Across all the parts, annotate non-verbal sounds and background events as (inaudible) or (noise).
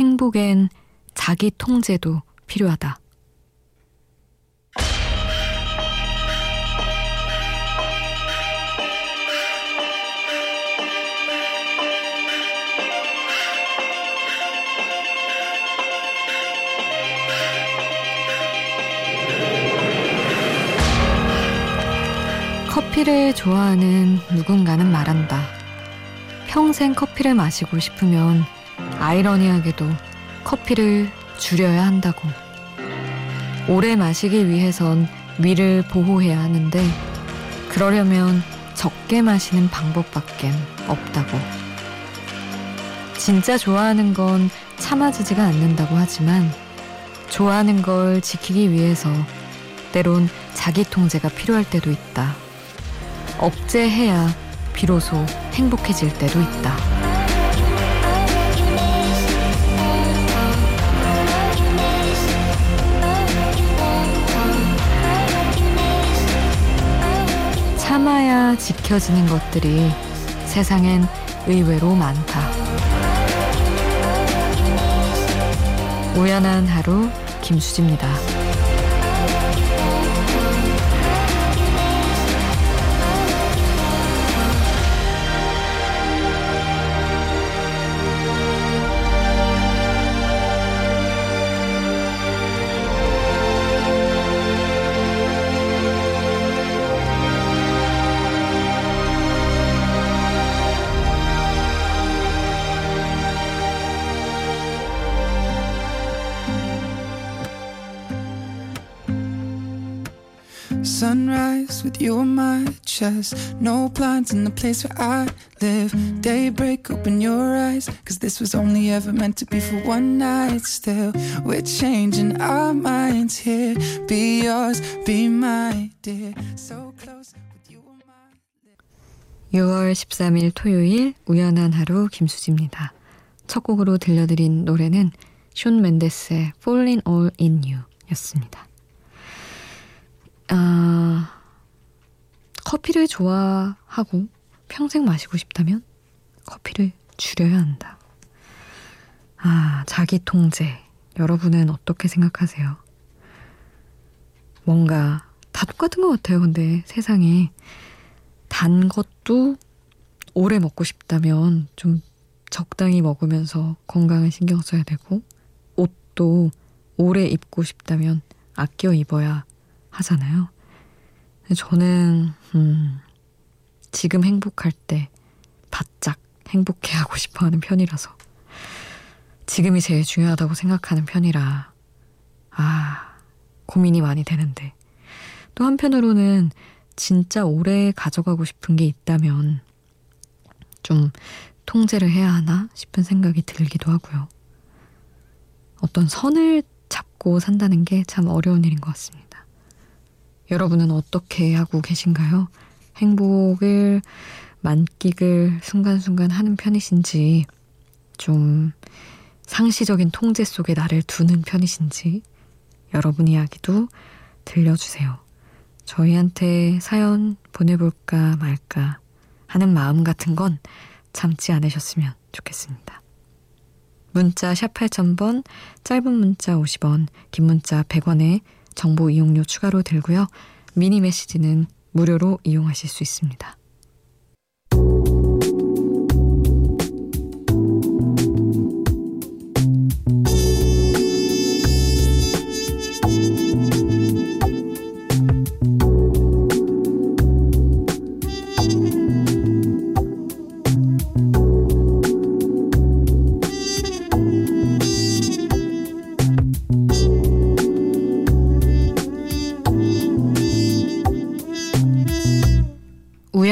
행복엔 자기 통제도 필요하다. 커피를 좋아하는 누군가는 말한다. 평생 커피를 마시고 싶으면 아이러니하게도 커피를 줄여야 한다고. 오래 마시기 위해선 위를 보호해야 하는데 그러려면 적게 마시는 방법밖엔 없다고. 진짜 좋아하는 건 참아지지가 않는다고 하지만 좋아하는 걸 지키기 위해서 때론 자기 통제가 필요할 때도 있다. 억제해야 비로소 행복해질 때도 있다. 참아야 지켜지는 것들이 세상엔 의외로 많다. 우연한 하루 김수지입니다. Chest. No blinds in the place where I live. Daybreak, open your eyes. Cause this was only ever meant to be for one night. Still, we're changing our minds here. Be yours, be my dear. So close. 6월 13일 토요일 우연한 하루 김수지입니다. 첫 곡으로 들려드린 노래는 숀 멘데스의 Falling All In You 였습니다. 아, 커피를 좋아하고 평생 마시고 싶다면 커피를 줄여야 한다. 아, 자기 통제. 여러분은 어떻게 생각하세요? 뭔가 다 똑같은 것 같아요. 근데 세상에 단 것도 오래 먹고 싶다면 좀 적당히 먹으면서 건강을 신경 써야 되고 옷도 오래 입고 싶다면 아껴 입어야 하잖아요. 저는 음, 지금 행복할 때 바짝 행복해 하고 싶어 하는 편이라서 지금이 제일 중요하다고 생각하는 편이라 아 고민이 많이 되는데 또 한편으로는 진짜 오래 가져가고 싶은 게 있다면 좀 통제를 해야 하나 싶은 생각이 들기도 하고요. 어떤 선을 잡고 산다는 게 참 어려운 일인 것 같습니다. 여러분은 어떻게 하고 계신가요? 행복을 만끽을 순간순간 하는 편이신지, 좀 상시적인 통제 속에 나를 두는 편이신지, 여러분 이야기도 들려주세요. 저희한테 사연 보내볼까 말까 하는 마음 같은 건 참지 않으셨으면 좋겠습니다. 문자 샵 8000번, 짧은 문자 50원, 긴 문자 100원에 정보 이용료 추가로 들고요. 미니 메시지는 무료로 이용하실 수 있습니다.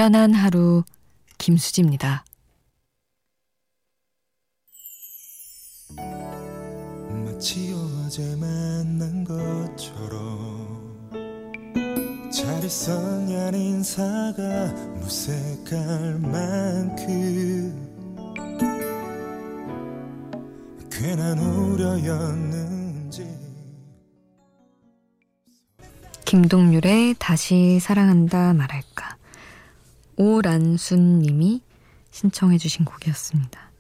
우연한 하루 김수지입니다. 마치 어제 만난 것처럼 잘 있었냐 인사가 무색할 만큼 괜한 우려였는지 김동률의 다시 사랑한다 말할까 오란순님이 신청해주신 곡이었습니다.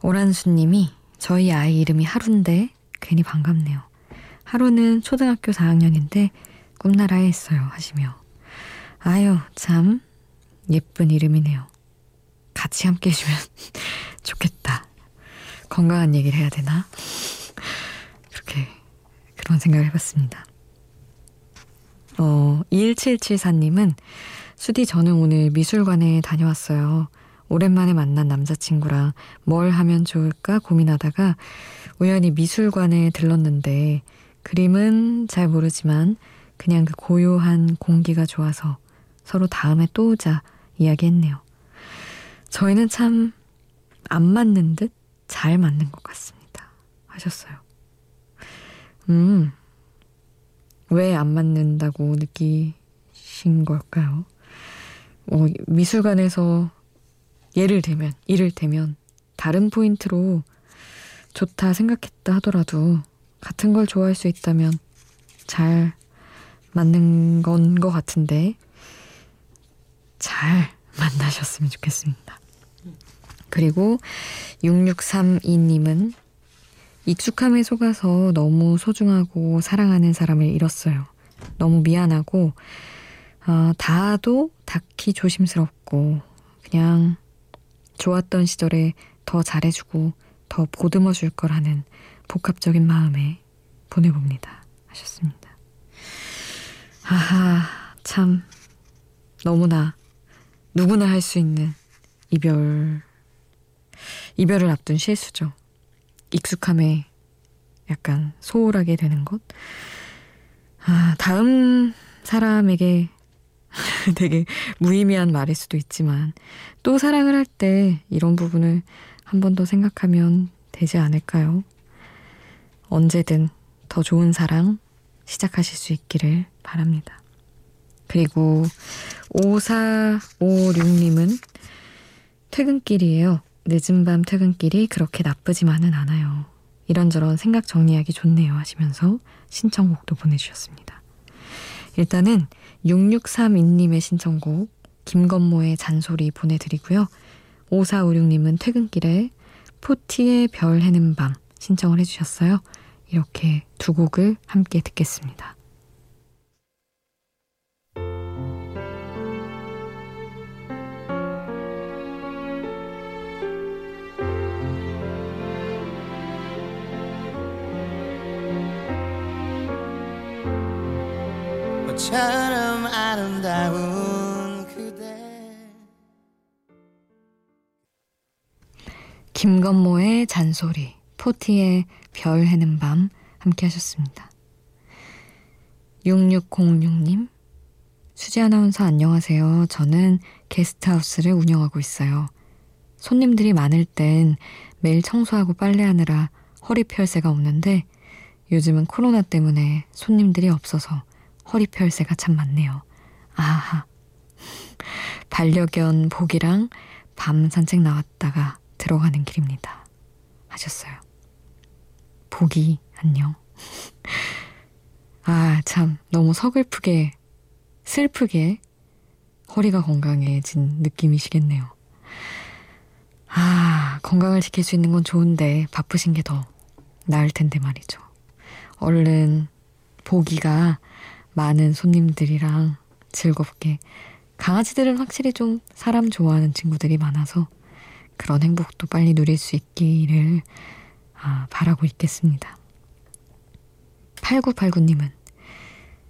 오란순님이 저희 아이 이름이 하루인데 괜히 반갑네요. 하루는 초등학교 4학년인데 꿈나라에 있어요 하시며 아유 참 예쁜 이름이네요. 같이 함께 해주면 (laughs) 좋겠다. 건강한 얘기를 해야 되나? 그렇게 그런 생각을 해봤습니다. 어, 1774님은 수디 저는 오늘 미술관에 다녀왔어요. 오랜만에 만난 남자친구랑 뭘 하면 좋을까 고민하다가 우연히 미술관에 들렀는데 그림은 잘 모르지만 그냥 그 고요한 공기가 좋아서 서로 다음에 또 오자 이야기했네요. 저희는 참 안 맞는 듯 잘 맞는 것 같습니다. 하셨어요. 음, 왜 안 맞는다고 느끼신 걸까요? 어, 미술관에서 예를 들면, 이를테면, 다른 포인트로 좋다 생각했다 하더라도 같은 걸 좋아할 수 있다면 잘 맞는 건 것 같은데 잘 만나셨으면 좋겠습니다. 그리고 6632님은 익숙함에 속아서 너무 소중하고 사랑하는 사람을 잃었어요. 너무 미안하고 어, 다도 닿기 조심스럽고 그냥 좋았던 시절에 더 잘해주고 더 보듬어 줄 거라는 복합적인 마음에 보내봅니다. 하셨습니다. 아하, 참, 너무나, 누구나 할 수 있는 이별, 이별을 앞둔 실수죠. 익숙함에 약간 소홀하게 되는 것. 아, 다음 사람에게 (laughs) 되게 무의미한 말일 수도 있지만 또 사랑을 할 때 이런 부분을 한 번 더 생각하면 되지 않을까요? 언제든 더 좋은 사랑 시작하실 수 있기를 바랍니다. 그리고 5456님은 퇴근길이에요. 늦은 밤 퇴근길이 그렇게 나쁘지만은 않아요. 이런저런 생각 정리하기 좋네요 하시면서 신청곡도 보내주셨습니다. 일단은 6632님의 신청곡 김건모의 잔소리 보내드리고요. 5456님은 퇴근길에 포티의 별 해는 밤 신청을 해주셨어요. 이렇게 두 곡을 함께 듣겠습니다. 처럼 아름다운 그대 김건모의 잔소리 포티의 별 해는 밤 함께 하셨습니다. 6606님 수지 아나운서 안녕하세요. 저는 게스트하우스를 운영하고 있어요. 손님들이 많을 땐 매일 청소하고 빨래하느라 허리 펼새가 없는데 요즘은 코로나 때문에 손님들이 없어서 허리 펼새가 참 많네요. 아하. 반려견 복이랑 밤 산책 나왔다가 들어가는 길입니다. 하셨어요. 복이 안녕. 아, 참, 너무 서글프게, 슬프게 허리가 건강해진 느낌이시겠네요. 아, 건강을 지킬 수 있는 건 좋은데 바쁘신 게 더 나을 텐데 말이죠. 얼른 보기가 많은 손님들이랑 즐겁게 강아지들은 확실히 좀 사람 좋아하는 친구들이 많아서 그런 행복도 빨리 누릴 수 있기를 아, 바라고 있겠습니다. 8989님은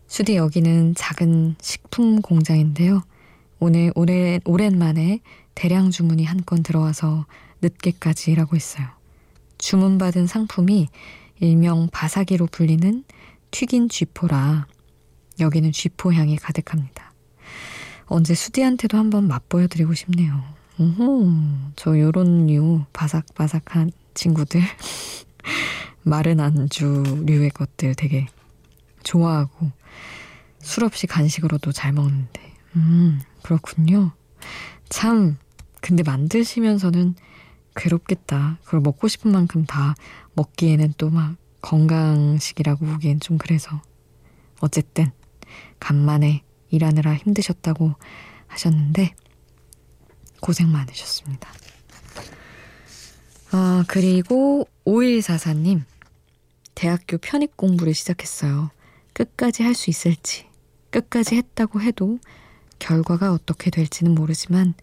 수디 여기는 작은 식품 공장인데요. 오늘 오래, 오랜만에 대량 주문이 한 건 들어와서 늦게까지 일하고 있어요. 주문받은 상품이 일명 바사기로 불리는 튀긴 쥐포라 여기는 쥐포 향이 가득합니다. 언제 수디한테도 한번 맛보여드리고 싶네요. 오호, 저 요런 류 바삭바삭한 친구들 (laughs) 마른 안주류의 것들 되게 좋아하고 술 없이 간식으로도 잘 먹는데 음 그렇군요. 참 근데 만드시면서는 괴롭겠다. 그걸 먹고 싶은 만큼 다 먹기에는 또 막 건강식이라고 보기엔 좀 그래서 어쨌든 간만에 일하느라 힘드셨다고 하셨는데 고생 많으셨습니다. 아, 그리고 5144님, 대학교 편입 공부를 시작했어요. 끝까지 할 수 있을지, 끝까지 했다고 해도 결과가 어떻게 될지는 모르지만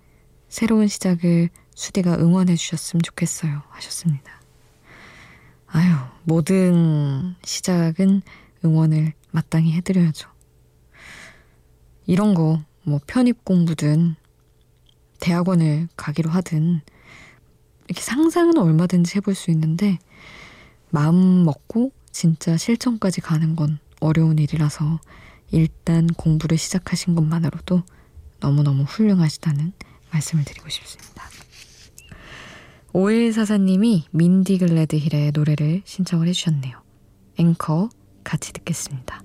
새로운 시작을 수디가 응원해 주셨으면 좋겠어요. 하셨습니다. 아유, 모든 시작은 응원을 마땅히 해드려야죠. 이런 거, 뭐 편입 공부든 대학원을 가기로 하든 이렇게 상상은 얼마든지 해볼 수 있는데 마음 먹고 진짜 실천까지 가는 건 어려운 일이라서 일단 공부를 시작하신 것만으로도 너무너무 훌륭하시다는 말씀을 드리고 싶습니다. 오일 사사님이 민디 글래드 힐의 노래를 신청을 해주셨네요. 앵커 같이 듣겠습니다.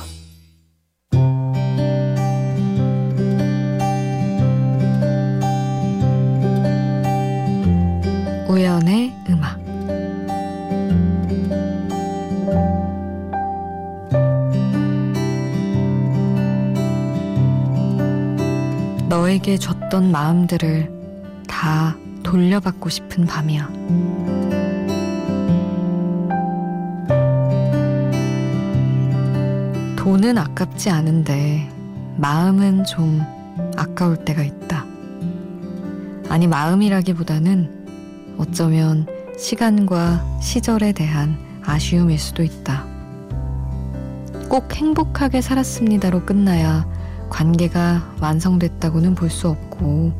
너에게 줬던 마음들을 다 돌려받고 싶은 밤이야. 돈은 아깝지 않은데 마음은 좀 아까울 때가 있다. 아니, 마음이라기보다는 어쩌면 시간과 시절에 대한 아쉬움일 수도 있다. 꼭 행복하게 살았습니다로 끝나야 관계가 완성됐다고는 볼 수 없고,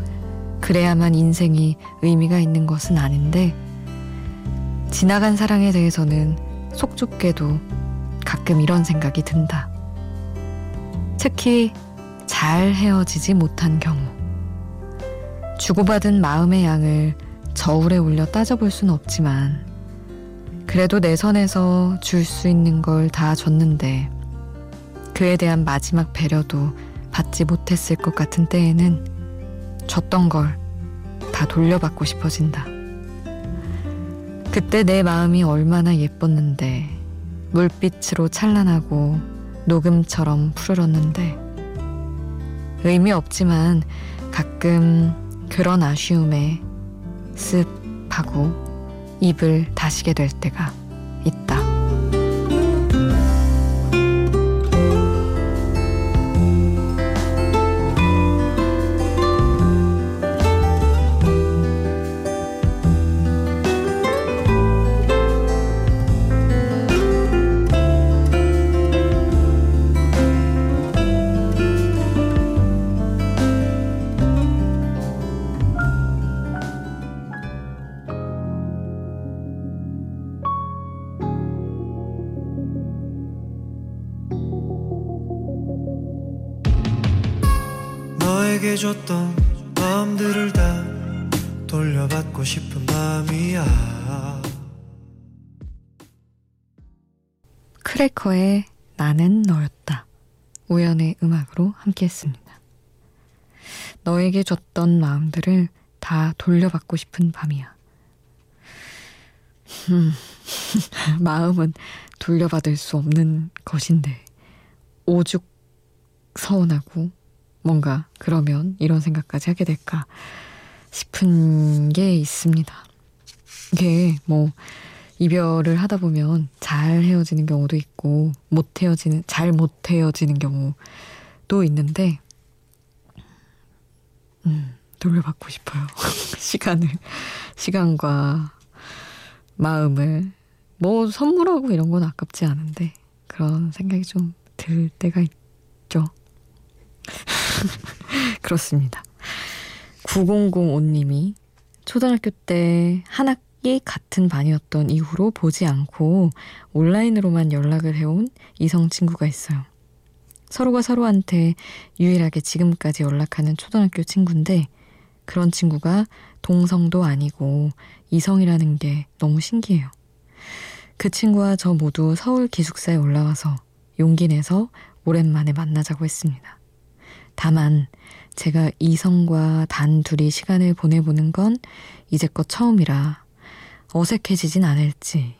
그래야만 인생이 의미가 있는 것은 아닌데, 지나간 사랑에 대해서는 속 좁게도 가끔 이런 생각이 든다. 특히 잘 헤어지지 못한 경우. 주고받은 마음의 양을 저울에 올려 따져볼 수는 없지만 그래도 내 선에서 줄 수 있는 걸 다 줬는데 그에 대한 마지막 배려도 받지 못했을 것 같은 때에는 줬던 걸 다 돌려받고 싶어진다. 그때 내 마음이 얼마나 예뻤는데 물빛으로 찬란하고 녹음처럼 푸르렀는데 의미 없지만 가끔 그런 아쉬움에 습하고 입을 다시게 될 때가 있다. 너에게 줬던 마음들을 다 돌려받고 싶은 마음이야 크래커의 나는 너였다. 우연의 음악으로 함께했습니다. 너에게 줬던 마음들을 다 돌려받고 싶은 밤이야. 음, (laughs) 마음은 돌려받을 수 없는 것인데 오죽 서운하고 뭔가 그러면 이런 생각까지 하게 될까 싶은 게 있습니다. 이게 뭐 이별을 하다 보면 잘 헤어지는 경우도 있고 못 헤어지는 잘 못 헤어지는 경우도 있는데 음, 돌려받고 싶어요. (laughs) 시간을 시간과 마음을 뭐 선물하고 이런 건 아깝지 않은데 그런 생각이 좀 들 때가 있죠. (laughs) 그렇습니다. 9005님이 초등학교 때 한 학기 같은 반이었던 이후로 보지 않고 온라인으로만 연락을 해온 이성 친구가 있어요. 서로가 서로한테 유일하게 지금까지 연락하는 초등학교 친구인데 그런 친구가 동성도 아니고 이성이라는 게 너무 신기해요. 그 친구와 저 모두 서울 기숙사에 올라와서 용기 내서 오랜만에 만나자고 했습니다. 다만 제가 이성과 단 둘이 시간을 보내보는 건 이제껏 처음이라 어색해지진 않을지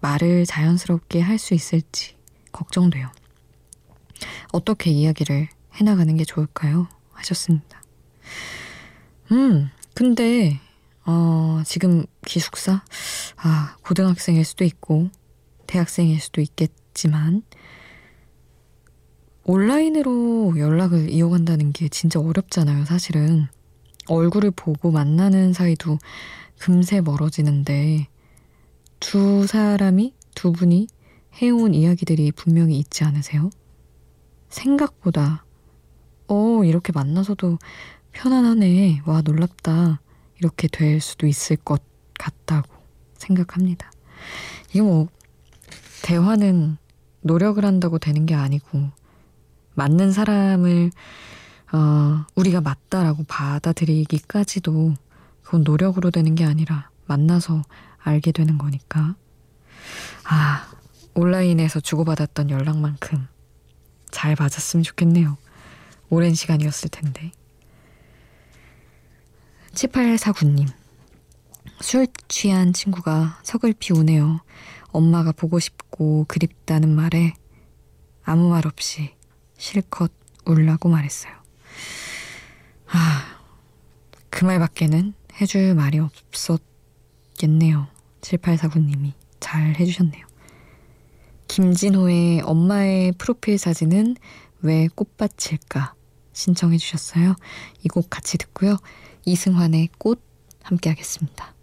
말을 자연스럽게 할 수 있을지 걱정돼요. 어떻게 이야기를 해나가는 게 좋을까요? 하셨습니다. 음, 근데, 어, 지금 기숙사? 아, 고등학생일 수도 있고, 대학생일 수도 있겠지만, 온라인으로 연락을 이어간다는 게 진짜 어렵잖아요, 사실은. 얼굴을 보고 만나는 사이도 금세 멀어지는데, 두 사람이, 두 분이 해온 이야기들이 분명히 있지 않으세요? 생각보다, 어, 이렇게 만나서도 편안하네. 와, 놀랍다. 이렇게 될 수도 있을 것 같다고 생각합니다. 이게 뭐, 대화는 노력을 한다고 되는 게 아니고, 맞는 사람을 어, 우리가 맞다라고 받아들이기까지도 그건 노력으로 되는 게 아니라 만나서 알게 되는 거니까. 아, 온라인에서 주고받았던 연락만큼 잘 맞았으면 좋겠네요. 오랜 시간이었을 텐데. 7849님. 술 취한 친구가 석을피 우네요. 엄마가 보고 싶고 그립다는 말에 아무 말 없이 실컷 울라고 말했어요. 아, 그 말밖에는 해줄 말이 없었겠네요. 7849님이 잘 해주셨네요. 김진호의 엄마의 프로필 사진은 왜 꽃밭일까 신청해 주셨어요. 이 곡 같이 듣고요. 이승환의 꽃 함께 하겠습니다.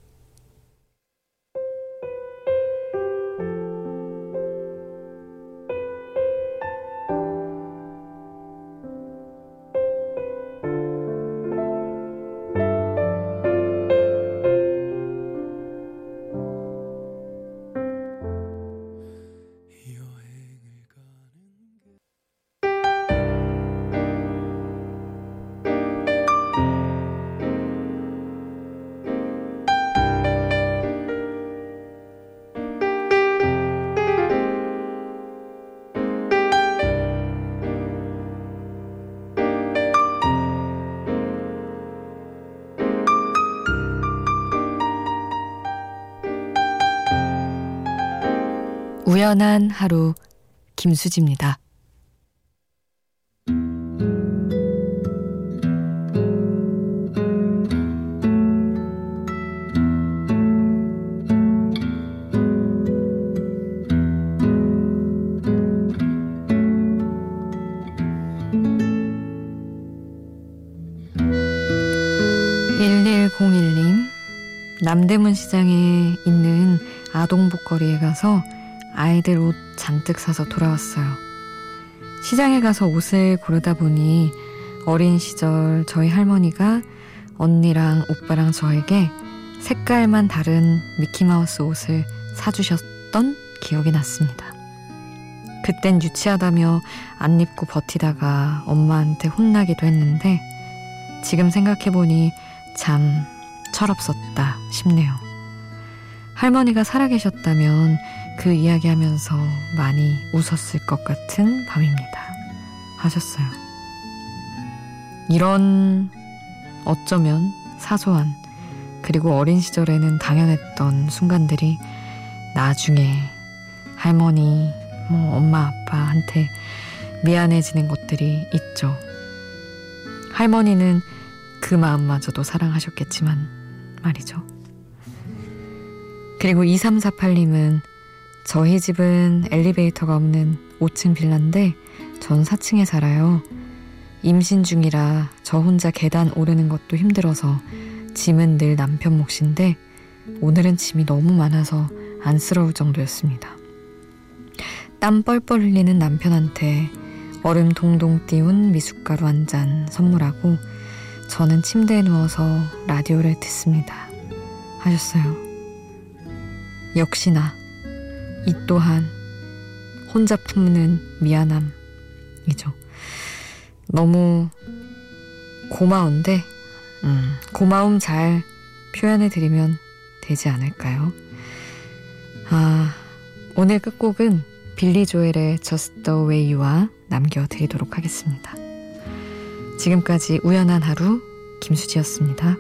우연한 하루 김수지입니다. 1101님, 남대문 시장에 있는 아동 복거리에 가서 아이들 옷 잔뜩 사서 돌아왔어요. 시장에 가서 옷을 고르다 보니 어린 시절 저희 할머니가 언니랑 오빠랑 저에게 색깔만 다른 미키마우스 옷을 사주셨던 기억이 났습니다. 그땐 유치하다며 안 입고 버티다가 엄마한테 혼나기도 했는데 지금 생각해보니 참 철없었다 싶네요. 할머니가 살아계셨다면 그 이야기하면서 많이 웃었을 것 같은 밤입니다. 하셨어요. 이런 어쩌면 사소한 그리고 어린 시절에는 당연했던 순간들이 나중에 할머니, 뭐 엄마, 아빠한테 미안해지는 것들이 있죠. 할머니는 그 마음마저도 사랑하셨겠지만 말이죠. 그리고 2348님은 저희 집은 엘리베이터가 없는 5층 빌라인데 전 4층에 살아요. 임신 중이라 저 혼자 계단 오르는 것도 힘들어서 짐은 늘 남편 몫인데 오늘은 짐이 너무 많아서 안쓰러울 정도였습니다. 땀 뻘뻘 흘리는 남편한테 얼음 동동 띄운 미숫가루 한 잔 선물하고 저는 침대에 누워서 라디오를 듣습니다. 하셨어요. 역시나 이 또한 혼자 품는 미안함이죠. 너무 고마운데 음, 고마움 잘 표현해 드리면 되지 않을까요? 아, 오늘 끝곡은 빌리 조엘의 Just the Way You와 남겨드리도록 하겠습니다. 지금까지 우연한 하루 김수지였습니다.